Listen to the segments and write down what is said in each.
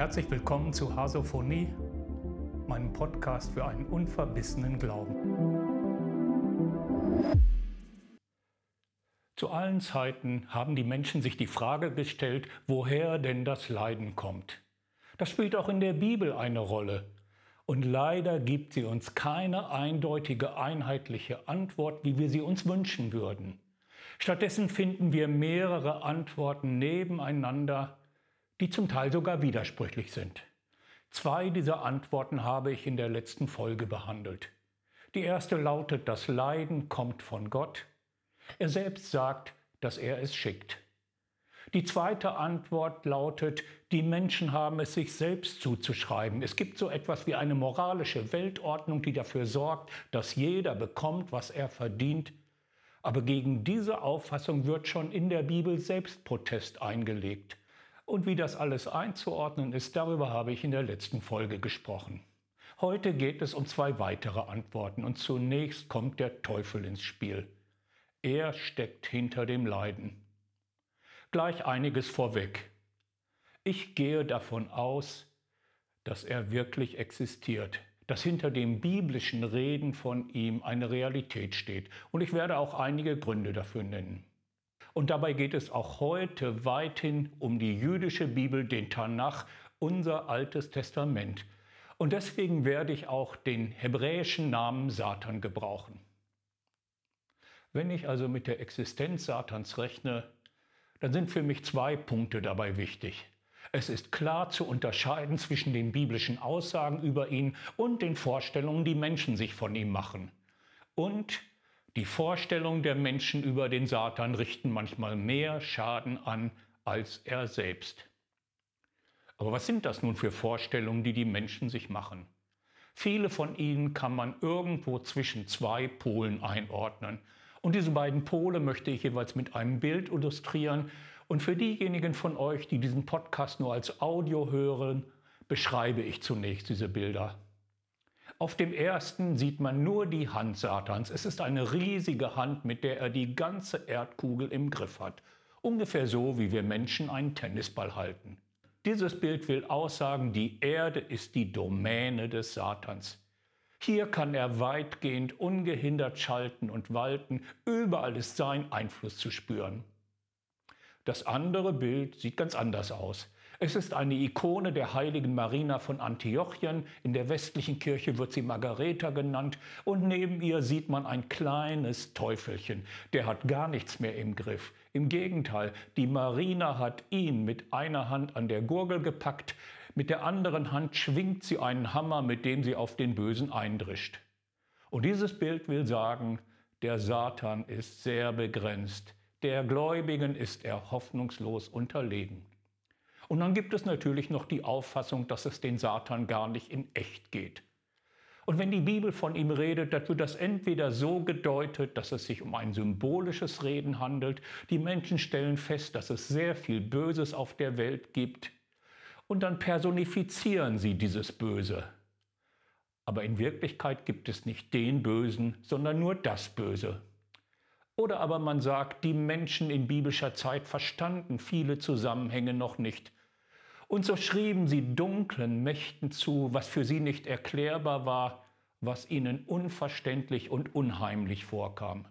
Herzlich willkommen zu Hasophonie, meinem Podcast für einen unverbissenen Glauben. Zu allen Zeiten haben die Menschen sich die Frage gestellt, woher denn das Leiden kommt. Das spielt auch in der Bibel eine Rolle. Und leider gibt sie uns keine eindeutige, einheitliche Antwort, wie wir sie uns wünschen würden. Stattdessen finden wir mehrere Antworten nebeneinander, die zum Teil sogar widersprüchlich sind. Zwei dieser Antworten habe ich in der letzten Folge behandelt. Die erste lautet, das Leiden kommt von Gott. Er selbst sagt, dass er es schickt. Die zweite Antwort lautet, die Menschen haben es sich selbst zuzuschreiben. Es gibt so etwas wie eine moralische Weltordnung, die dafür sorgt, dass jeder bekommt, was er verdient. Aber gegen diese Auffassung wird schon in der Bibel Selbstprotest eingelegt. Und wie das alles einzuordnen ist, darüber habe ich in der letzten Folge gesprochen. Heute geht es um zwei weitere Antworten und zunächst kommt der Teufel ins Spiel. Er steckt hinter dem Leiden. Gleich einiges vorweg. Ich gehe davon aus, dass er wirklich existiert, dass hinter dem biblischen Reden von ihm eine Realität steht. Und ich werde auch einige Gründe dafür nennen. Und dabei geht es auch heute weithin um die jüdische Bibel, den Tanach, unser altes Testament. Und deswegen werde ich auch den hebräischen Namen Satan gebrauchen. Wenn ich also mit der Existenz Satans rechne, dann sind für mich zwei Punkte dabei wichtig. Es ist klar zu unterscheiden zwischen den biblischen Aussagen über ihn und den Vorstellungen, die Menschen sich von ihm machen. Und die Vorstellungen der Menschen über den Satan richten manchmal mehr Schaden an als er selbst. Aber was sind das nun für Vorstellungen, die die Menschen sich machen? Viele von ihnen kann man irgendwo zwischen zwei Polen einordnen. Und diese beiden Pole möchte ich jeweils mit einem Bild illustrieren. Und für diejenigen von euch, die diesen Podcast nur als Audio hören, beschreibe ich zunächst diese Bilder. Auf dem ersten sieht man nur die Hand Satans. Es ist eine riesige Hand, mit der er die ganze Erdkugel im Griff hat. Ungefähr so, wie wir Menschen einen Tennisball halten. Dieses Bild will aussagen, die Erde ist die Domäne des Satans. Hier kann er weitgehend ungehindert schalten und walten, überall ist sein Einfluss zu spüren. Das andere Bild sieht ganz anders aus. Es ist eine Ikone der heiligen Marina von Antiochien. In der westlichen Kirche wird sie Margareta genannt. Und neben ihr sieht man ein kleines Teufelchen. Der hat gar nichts mehr im Griff. Im Gegenteil, die Marina hat ihn mit einer Hand an der Gurgel gepackt. Mit der anderen Hand schwingt sie einen Hammer, mit dem sie auf den Bösen eindrischt. Und dieses Bild will sagen, der Satan ist sehr begrenzt. Der Gläubigen ist er hoffnungslos unterlegen. Und dann gibt es natürlich noch die Auffassung, dass es den Satan gar nicht in echt geht. Und wenn die Bibel von ihm redet, dann wird das entweder so gedeutet, dass es sich um ein symbolisches Reden handelt. Die Menschen stellen fest, dass es sehr viel Böses auf der Welt gibt. Und dann personifizieren sie dieses Böse. Aber in Wirklichkeit gibt es nicht den Bösen, sondern nur das Böse. Oder aber man sagt, die Menschen in biblischer Zeit verstanden viele Zusammenhänge noch nicht und so schrieben sie dunklen Mächten zu, was für sie nicht erklärbar war, was ihnen unverständlich und unheimlich vorkam.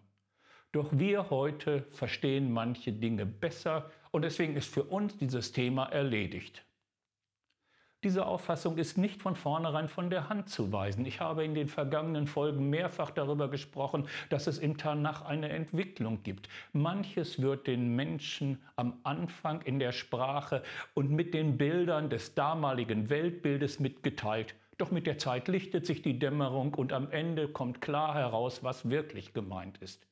Doch wir heute verstehen manche Dinge besser und deswegen ist für uns dieses Thema erledigt. Diese Auffassung ist nicht von vornherein von der Hand zu weisen. Ich habe in den vergangenen Folgen mehrfach darüber gesprochen, dass es im Tanach eine Entwicklung gibt. Manches wird den Menschen am Anfang in der Sprache und mit den Bildern des damaligen Weltbildes mitgeteilt. Doch mit der Zeit lichtet sich die Dämmerung und am Ende kommt klar heraus, was wirklich gemeint ist.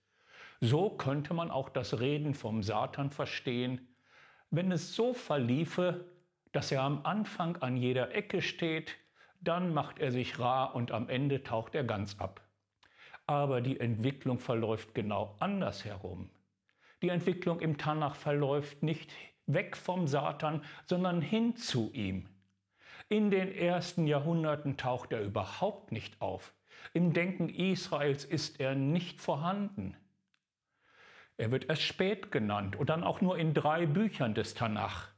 So könnte man auch das Reden vom Satan verstehen, wenn es so verliefe, dass er am Anfang an jeder Ecke steht, dann macht er sich rar und am Ende taucht er ganz ab. Aber die Entwicklung verläuft genau andersherum. Die Entwicklung im Tanach verläuft nicht weg vom Satan, sondern hin zu ihm. In den ersten Jahrhunderten taucht er überhaupt nicht auf. Im Denken Israels ist er nicht vorhanden. Er wird erst spät genannt und dann auch nur in drei Büchern des Tanach.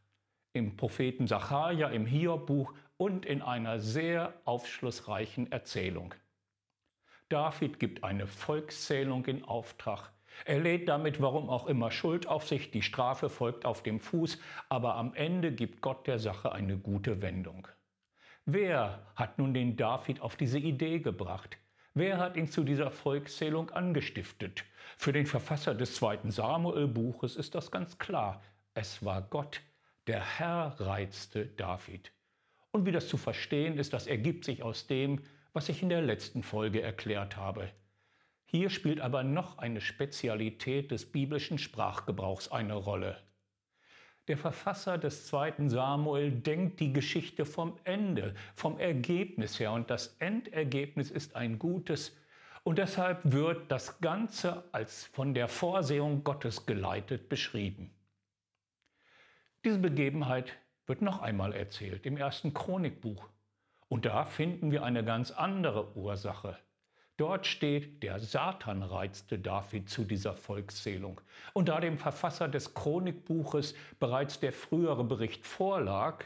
Im Propheten Sacharja, im Hiobbuch und in einer sehr aufschlussreichen Erzählung. David gibt eine Volkszählung in Auftrag. Er lädt damit, warum auch immer, Schuld auf sich, die Strafe folgt auf dem Fuß, aber am Ende gibt Gott der Sache eine gute Wendung. Wer hat nun den David auf diese Idee gebracht? Wer hat ihn zu dieser Volkszählung angestiftet? Für den Verfasser des zweiten Samuel-Buches ist das ganz klar. Es war Gott. Der Herr reizte David. Und wie das zu verstehen ist, das ergibt sich aus dem, was ich in der letzten Folge erklärt habe. Hier spielt aber noch eine Spezialität des biblischen Sprachgebrauchs eine Rolle. Der Verfasser des zweiten Samuel denkt die Geschichte vom Ende, vom Ergebnis her und das Endergebnis ist ein gutes und deshalb wird das Ganze als von der Vorsehung Gottes geleitet beschrieben. Diese Begebenheit wird noch einmal erzählt im ersten Chronikbuch und da finden wir eine ganz andere Ursache. Dort steht, der Satan reizte David zu dieser Volkszählung. Und da dem Verfasser des Chronikbuches bereits der frühere Bericht vorlag,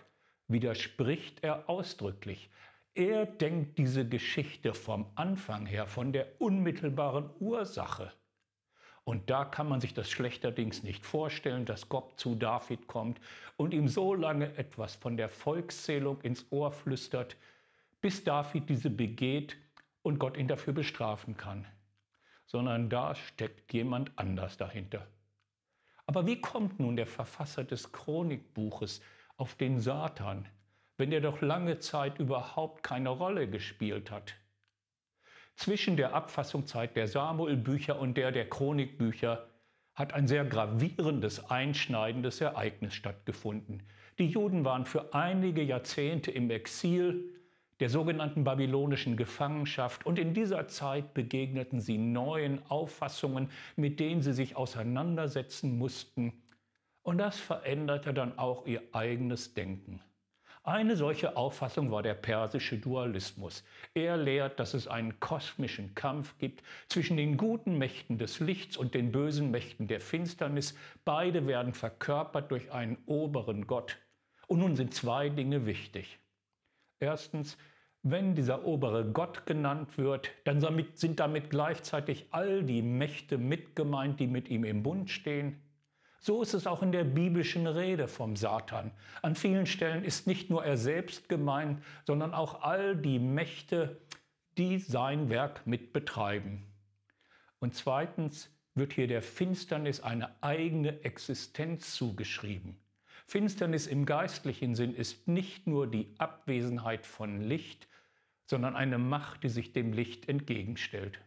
widerspricht er ausdrücklich. Er denkt diese Geschichte vom Anfang her, von der unmittelbaren Ursache. Und da kann man sich das schlechterdings nicht vorstellen, dass Gott zu David kommt und ihm so lange etwas von der Volkszählung ins Ohr flüstert, bis David diese begeht und Gott ihn dafür bestrafen kann, sondern da steckt jemand anders dahinter. Aber wie kommt nun der Verfasser des Chronikbuches auf den Satan, wenn er doch lange Zeit überhaupt keine Rolle gespielt hat? Zwischen der Abfassungszeit der Samuelbücher und der der Chronikbücher hat ein sehr gravierendes, einschneidendes Ereignis stattgefunden. Die Juden waren für einige Jahrzehnte im Exil, der sogenannten babylonischen Gefangenschaft und in dieser Zeit begegneten sie neuen Auffassungen, mit denen sie sich auseinandersetzen mussten. Und das veränderte dann auch ihr eigenes Denken. Eine solche Auffassung war der persische Dualismus. Er lehrt, dass es einen kosmischen Kampf gibt zwischen den guten Mächten des Lichts und den bösen Mächten der Finsternis. Beide werden verkörpert durch einen oberen Gott. Und nun sind zwei Dinge wichtig. Erstens, wenn dieser obere Gott genannt wird, dann sind damit gleichzeitig all die Mächte mitgemeint, die mit ihm im Bund stehen. So ist es auch in der biblischen Rede vom Satan. An vielen Stellen ist nicht nur er selbst gemeint, sondern auch all die Mächte, die sein Werk mit betreiben. Und zweitens wird hier der Finsternis eine eigene Existenz zugeschrieben. Finsternis im geistlichen Sinn ist nicht nur die Abwesenheit von Licht, sondern eine Macht, die sich dem Licht entgegenstellt.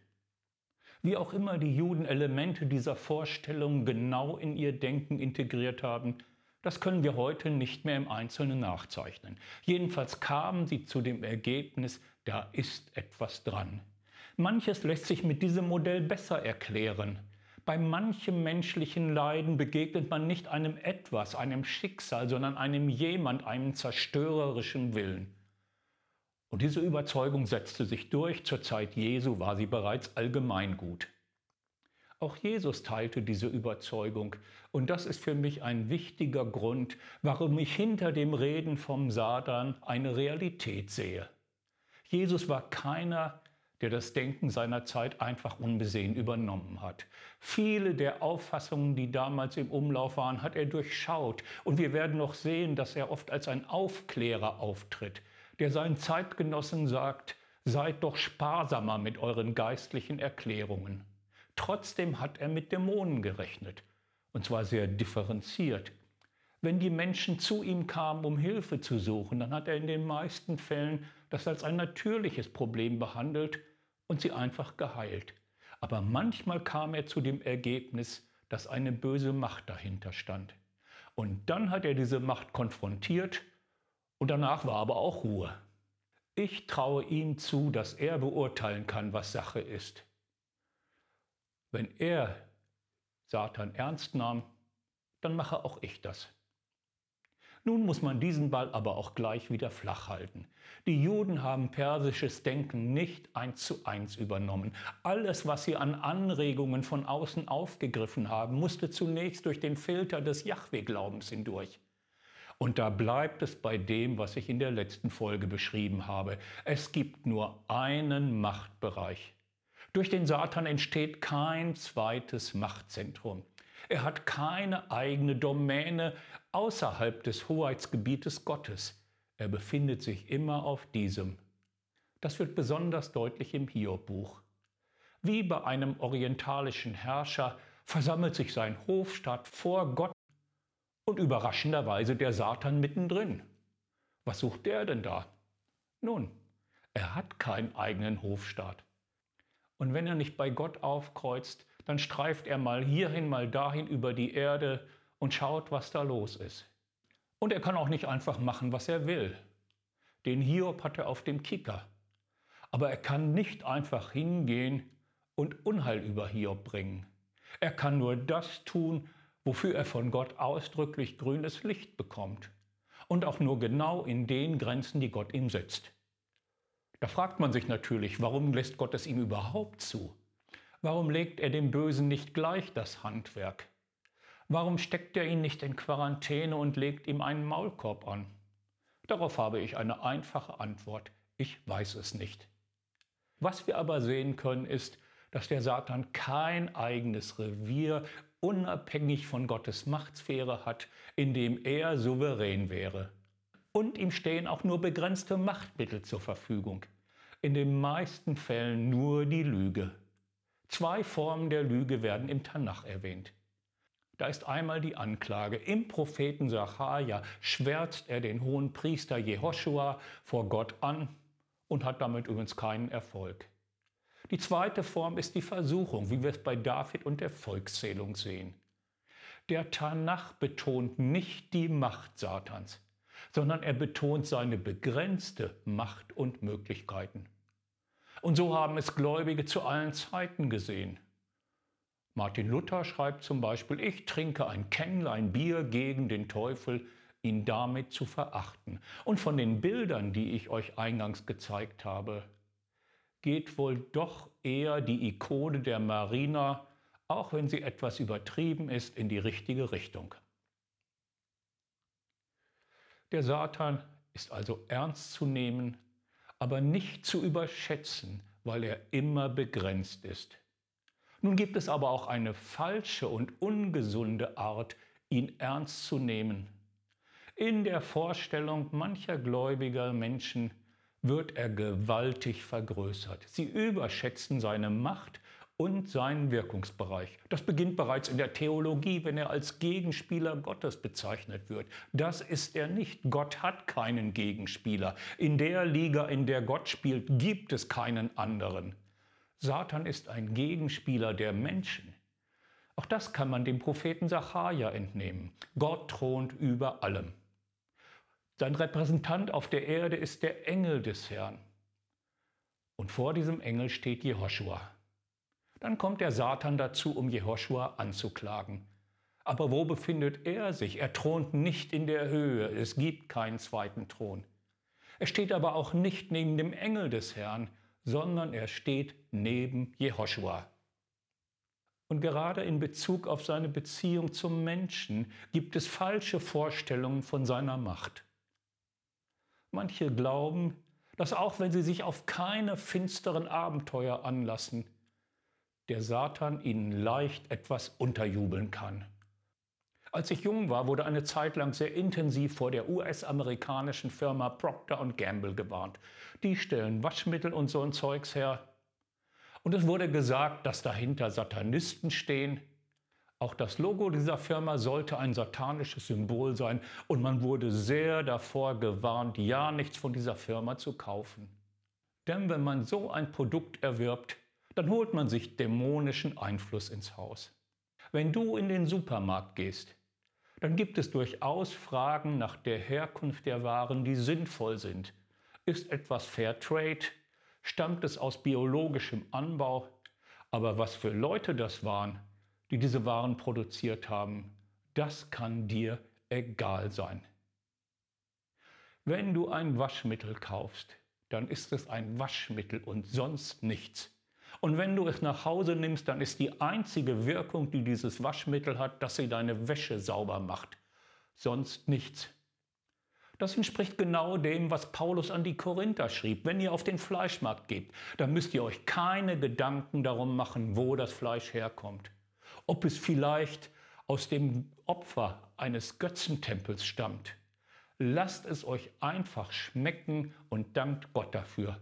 Wie auch immer die Juden Elemente dieser Vorstellung genau in ihr Denken integriert haben, das können wir heute nicht mehr im Einzelnen nachzeichnen. Jedenfalls kamen sie zu dem Ergebnis, da ist etwas dran. Manches lässt sich mit diesem Modell besser erklären. Bei manchem menschlichen Leiden begegnet man nicht einem Etwas, einem Schicksal, sondern einem jemand, einem zerstörerischen Willen. Und diese Überzeugung setzte sich durch. Zur Zeit Jesu war sie bereits allgemeingut. Auch Jesus teilte diese Überzeugung. Und das ist für mich ein wichtiger Grund, warum ich hinter dem Reden vom Satan eine Realität sehe. Jesus war keiner, der das Denken seiner Zeit einfach unbesehen übernommen hat. Viele der Auffassungen, die damals im Umlauf waren, hat er durchschaut. Und wir werden noch sehen, dass er oft als ein Aufklärer auftritt der seinen Zeitgenossen sagt, seid doch sparsamer mit euren geistlichen Erklärungen. Trotzdem hat er mit Dämonen gerechnet, und zwar sehr differenziert. Wenn die Menschen zu ihm kamen, um Hilfe zu suchen, dann hat er in den meisten Fällen das als ein natürliches Problem behandelt und sie einfach geheilt. Aber manchmal kam er zu dem Ergebnis, dass eine böse Macht dahinter stand. Und dann hat er diese Macht konfrontiert und danach war aber auch Ruhe. Ich traue ihm zu, dass er beurteilen kann, was Sache ist. Wenn er Satan ernst nahm, dann mache auch ich das. Nun muss man diesen Ball aber auch gleich wieder flach halten. Die Juden haben persisches Denken nicht eins zu eins übernommen. Alles, was sie an Anregungen von außen aufgegriffen haben, musste zunächst durch den Filter des Jahwe-Glaubens hindurch. Und da bleibt es bei dem, was ich in der letzten Folge beschrieben habe. Es gibt nur einen Machtbereich. Durch den Satan entsteht kein zweites Machtzentrum. Er hat keine eigene Domäne außerhalb des Hoheitsgebietes Gottes. Er befindet sich immer auf diesem. Das wird besonders deutlich im Hiob-Buch. Wie bei einem orientalischen Herrscher versammelt sich sein Hofstaat vor Gott und überraschenderweise der Satan mittendrin. Was sucht der denn da? Nun, er hat keinen eigenen Hofstaat. Und wenn er nicht bei Gott aufkreuzt, dann streift er mal hierhin, mal dahin über die Erde und schaut, was da los ist. Und er kann auch nicht einfach machen, was er will. Den Hiob hat er auf dem Kicker. Aber er kann nicht einfach hingehen und Unheil über Hiob bringen. Er kann nur das tun, wofür er von Gott ausdrücklich grünes Licht bekommt. Und auch nur genau in den Grenzen, die Gott ihm setzt. Da fragt man sich natürlich, warum lässt Gott es ihm überhaupt zu? Warum legt er dem Bösen nicht gleich das Handwerk? Warum steckt er ihn nicht in Quarantäne und legt ihm einen Maulkorb an? Darauf habe ich eine einfache Antwort. Ich weiß es nicht. Was wir aber sehen können, ist, dass der Satan kein eigenes Revier unabhängig von Gottes Machtsphäre hat, in dem er souverän wäre und ihm stehen auch nur begrenzte Machtmittel zur Verfügung. In den meisten Fällen nur die Lüge. Zwei Formen der Lüge werden im Tanach erwähnt. Da ist einmal die Anklage. Im Propheten Sacharja schwärzt er den hohen Priester Jehoshua vor Gott an und hat damit übrigens keinen Erfolg. Die zweite Form ist die Versuchung, wie wir es bei David und der Volkszählung sehen. Der Tanach betont nicht die Macht Satans sondern er betont seine begrenzte Macht und Möglichkeiten. Und so haben es Gläubige zu allen Zeiten gesehen. Martin Luther schreibt zum Beispiel, ich trinke ein Kännlein Bier gegen den Teufel, ihn damit zu verachten. Und von den Bildern, die ich euch eingangs gezeigt habe, geht wohl doch eher die Ikone der Marina, auch wenn sie etwas übertrieben ist, in die richtige Richtung. Der Satan ist also ernst zu nehmen, aber nicht zu überschätzen, weil er immer begrenzt ist. Nun gibt es aber auch eine falsche und ungesunde Art, ihn ernst zu nehmen. In der Vorstellung mancher gläubiger Menschen wird er gewaltig vergrößert. Sie überschätzen seine Macht und seinen Wirkungsbereich. Das beginnt bereits in der Theologie, wenn er als Gegenspieler Gottes bezeichnet wird. Das ist er nicht. Gott hat keinen Gegenspieler. In der Liga, in der Gott spielt, gibt es keinen anderen. Satan ist ein Gegenspieler der Menschen. Auch das kann man dem Propheten Sacharja entnehmen. Gott thront über allem. Sein Repräsentant auf der Erde ist der Engel des Herrn. Und vor diesem Engel steht Jehoshua. Dann kommt der Satan dazu, um Jehoshua anzuklagen. Aber wo befindet er sich? Er thront nicht in der Höhe, es gibt keinen zweiten Thron. Er steht aber auch nicht neben dem Engel des Herrn, sondern er steht neben Jehoshua. Und gerade in Bezug auf seine Beziehung zum Menschen gibt es falsche Vorstellungen von seiner Macht. Manche glauben, dass auch wenn sie sich auf keine finsteren Abenteuer anlassen, der Satan ihnen leicht etwas unterjubeln kann. Als ich jung war, wurde eine Zeit lang sehr intensiv vor der US-amerikanischen Firma Procter Gamble gewarnt. Die stellen Waschmittel und so ein Zeugs her. Und es wurde gesagt, dass dahinter Satanisten stehen. Auch das Logo dieser Firma sollte ein satanisches Symbol sein und man wurde sehr davor gewarnt, ja nichts von dieser Firma zu kaufen. Denn wenn man so ein Produkt erwirbt, dann holt man sich dämonischen Einfluss ins Haus. Wenn du in den Supermarkt gehst, dann gibt es durchaus Fragen nach der Herkunft der Waren, die sinnvoll sind. Ist etwas Fair Trade? Stammt es aus biologischem Anbau? Aber was für Leute das waren, die diese Waren produziert haben, das kann dir egal sein. Wenn du ein Waschmittel kaufst, dann ist es ein Waschmittel und sonst nichts. Und wenn du es nach Hause nimmst, dann ist die einzige Wirkung, die dieses Waschmittel hat, dass sie deine Wäsche sauber macht. Sonst nichts. Das entspricht genau dem, was Paulus an die Korinther schrieb. Wenn ihr auf den Fleischmarkt geht, dann müsst ihr euch keine Gedanken darum machen, wo das Fleisch herkommt. Ob es vielleicht aus dem Opfer eines Götzentempels stammt. Lasst es euch einfach schmecken und dankt Gott dafür.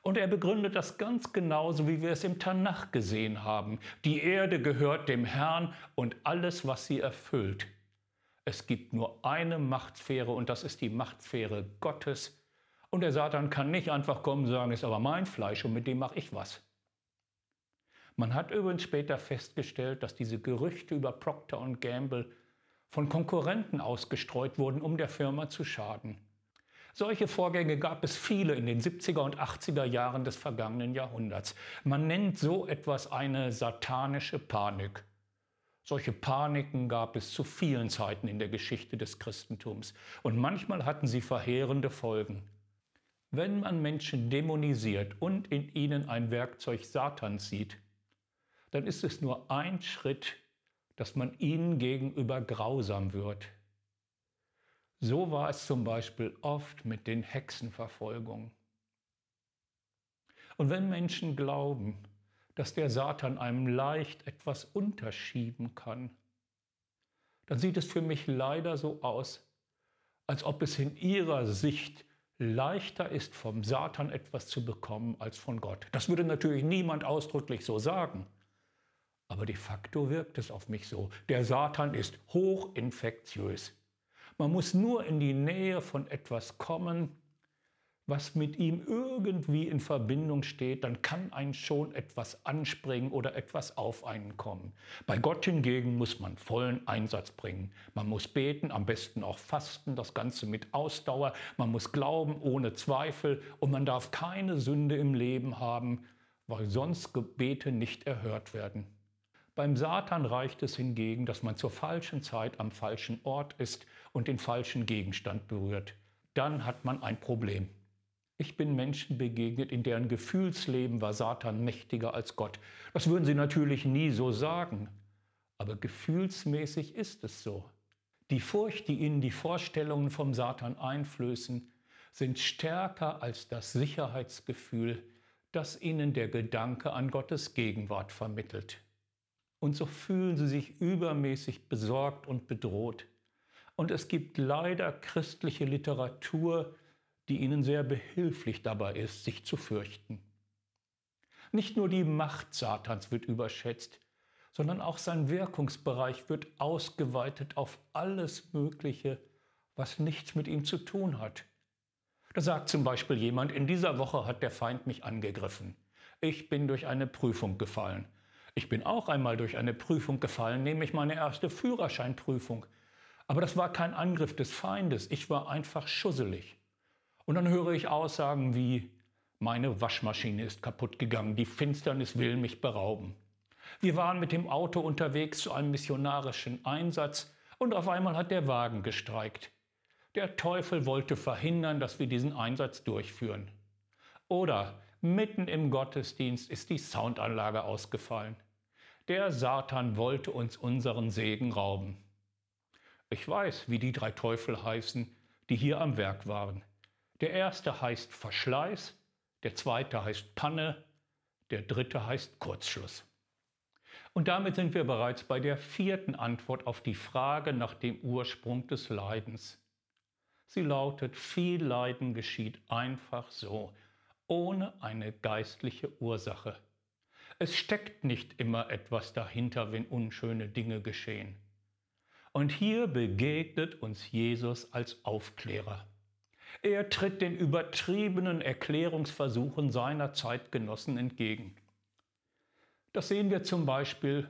Und er begründet das ganz genauso, wie wir es im Tanach gesehen haben. Die Erde gehört dem Herrn und alles, was sie erfüllt. Es gibt nur eine Machtsphäre und das ist die Machtsphäre Gottes. Und der Satan kann nicht einfach kommen und sagen, ist aber mein Fleisch und mit dem mache ich was. Man hat übrigens später festgestellt, dass diese Gerüchte über Procter Gamble von Konkurrenten ausgestreut wurden, um der Firma zu schaden. Solche Vorgänge gab es viele in den 70er und 80er Jahren des vergangenen Jahrhunderts. Man nennt so etwas eine satanische Panik. Solche Paniken gab es zu vielen Zeiten in der Geschichte des Christentums und manchmal hatten sie verheerende Folgen. Wenn man Menschen dämonisiert und in ihnen ein Werkzeug Satans sieht, dann ist es nur ein Schritt, dass man ihnen gegenüber grausam wird. So war es zum Beispiel oft mit den Hexenverfolgungen. Und wenn Menschen glauben, dass der Satan einem leicht etwas unterschieben kann, dann sieht es für mich leider so aus, als ob es in ihrer Sicht leichter ist, vom Satan etwas zu bekommen als von Gott. Das würde natürlich niemand ausdrücklich so sagen. Aber de facto wirkt es auf mich so. Der Satan ist hochinfektiös. Man muss nur in die Nähe von etwas kommen, was mit ihm irgendwie in Verbindung steht, dann kann einen schon etwas anspringen oder etwas auf einen kommen. Bei Gott hingegen muss man vollen Einsatz bringen. Man muss beten, am besten auch fasten, das Ganze mit Ausdauer. Man muss glauben ohne Zweifel und man darf keine Sünde im Leben haben, weil sonst Gebete nicht erhört werden. Beim Satan reicht es hingegen, dass man zur falschen Zeit am falschen Ort ist und den falschen Gegenstand berührt. Dann hat man ein Problem. Ich bin Menschen begegnet, in deren Gefühlsleben war Satan mächtiger als Gott. Das würden sie natürlich nie so sagen, aber gefühlsmäßig ist es so. Die Furcht, die ihnen die Vorstellungen vom Satan einflößen, sind stärker als das Sicherheitsgefühl, das ihnen der Gedanke an Gottes Gegenwart vermittelt. Und so fühlen sie sich übermäßig besorgt und bedroht. Und es gibt leider christliche Literatur, die ihnen sehr behilflich dabei ist, sich zu fürchten. Nicht nur die Macht Satans wird überschätzt, sondern auch sein Wirkungsbereich wird ausgeweitet auf alles Mögliche, was nichts mit ihm zu tun hat. Da sagt zum Beispiel jemand, in dieser Woche hat der Feind mich angegriffen. Ich bin durch eine Prüfung gefallen. Ich bin auch einmal durch eine Prüfung gefallen, nämlich meine erste Führerscheinprüfung. Aber das war kein Angriff des Feindes, ich war einfach schusselig. Und dann höre ich Aussagen wie, meine Waschmaschine ist kaputt gegangen, die Finsternis will mich berauben. Wir waren mit dem Auto unterwegs zu einem missionarischen Einsatz und auf einmal hat der Wagen gestreikt. Der Teufel wollte verhindern, dass wir diesen Einsatz durchführen. Oder mitten im Gottesdienst ist die Soundanlage ausgefallen. Der Satan wollte uns unseren Segen rauben. Ich weiß, wie die drei Teufel heißen, die hier am Werk waren. Der erste heißt Verschleiß, der zweite heißt Panne, der dritte heißt Kurzschluss. Und damit sind wir bereits bei der vierten Antwort auf die Frage nach dem Ursprung des Leidens. Sie lautet, viel Leiden geschieht einfach so, ohne eine geistliche Ursache. Es steckt nicht immer etwas dahinter, wenn unschöne Dinge geschehen. Und hier begegnet uns Jesus als Aufklärer. Er tritt den übertriebenen Erklärungsversuchen seiner Zeitgenossen entgegen. Das sehen wir zum Beispiel,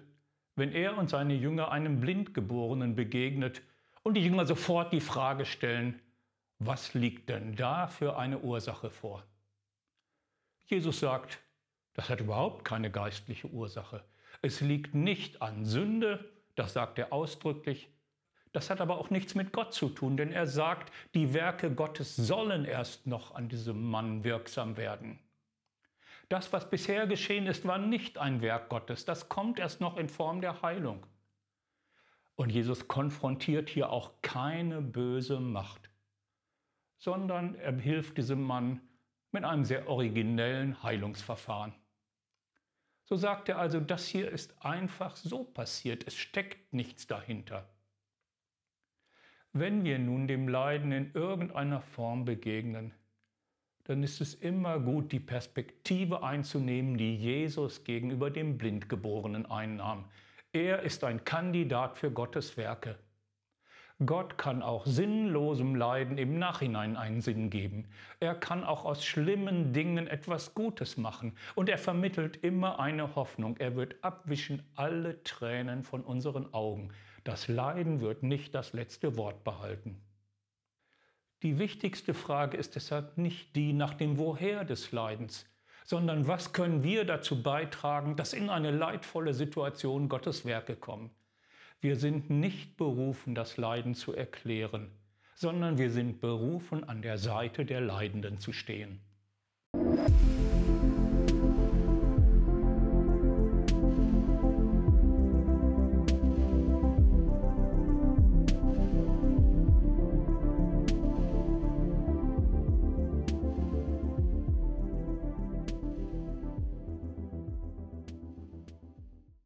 wenn er und seine Jünger einem Blindgeborenen begegnet und die Jünger sofort die Frage stellen, was liegt denn da für eine Ursache vor? Jesus sagt, das hat überhaupt keine geistliche Ursache. Es liegt nicht an Sünde, das sagt er ausdrücklich, das hat aber auch nichts mit Gott zu tun, denn er sagt, die Werke Gottes sollen erst noch an diesem Mann wirksam werden. Das, was bisher geschehen ist, war nicht ein Werk Gottes, das kommt erst noch in Form der Heilung. Und Jesus konfrontiert hier auch keine böse Macht. sondern er hilft diesem Mann mit einem sehr originellen Heilungsverfahren. So sagt er also, das hier ist einfach so passiert, es steckt nichts dahinter. Wenn wir nun dem Leiden in irgendeiner Form begegnen, dann ist es immer gut, die Perspektive einzunehmen, die Jesus gegenüber dem Blindgeborenen einnahm. Er ist ein Kandidat für Gottes Werke. Gott kann auch sinnlosem Leiden im Nachhinein einen Sinn geben. Er kann auch aus schlimmen Dingen etwas Gutes machen. Und er vermittelt immer eine Hoffnung. Er wird abwischen alle Tränen von unseren Augen. Das Leiden wird nicht das letzte Wort behalten. Die wichtigste Frage ist deshalb nicht die nach dem Woher des Leidens, sondern was können wir dazu beitragen, dass in eine leidvolle Situation Gottes Werke kommen. Wir sind nicht berufen, das Leiden zu erklären, sondern wir sind berufen, an der Seite der Leidenden zu stehen.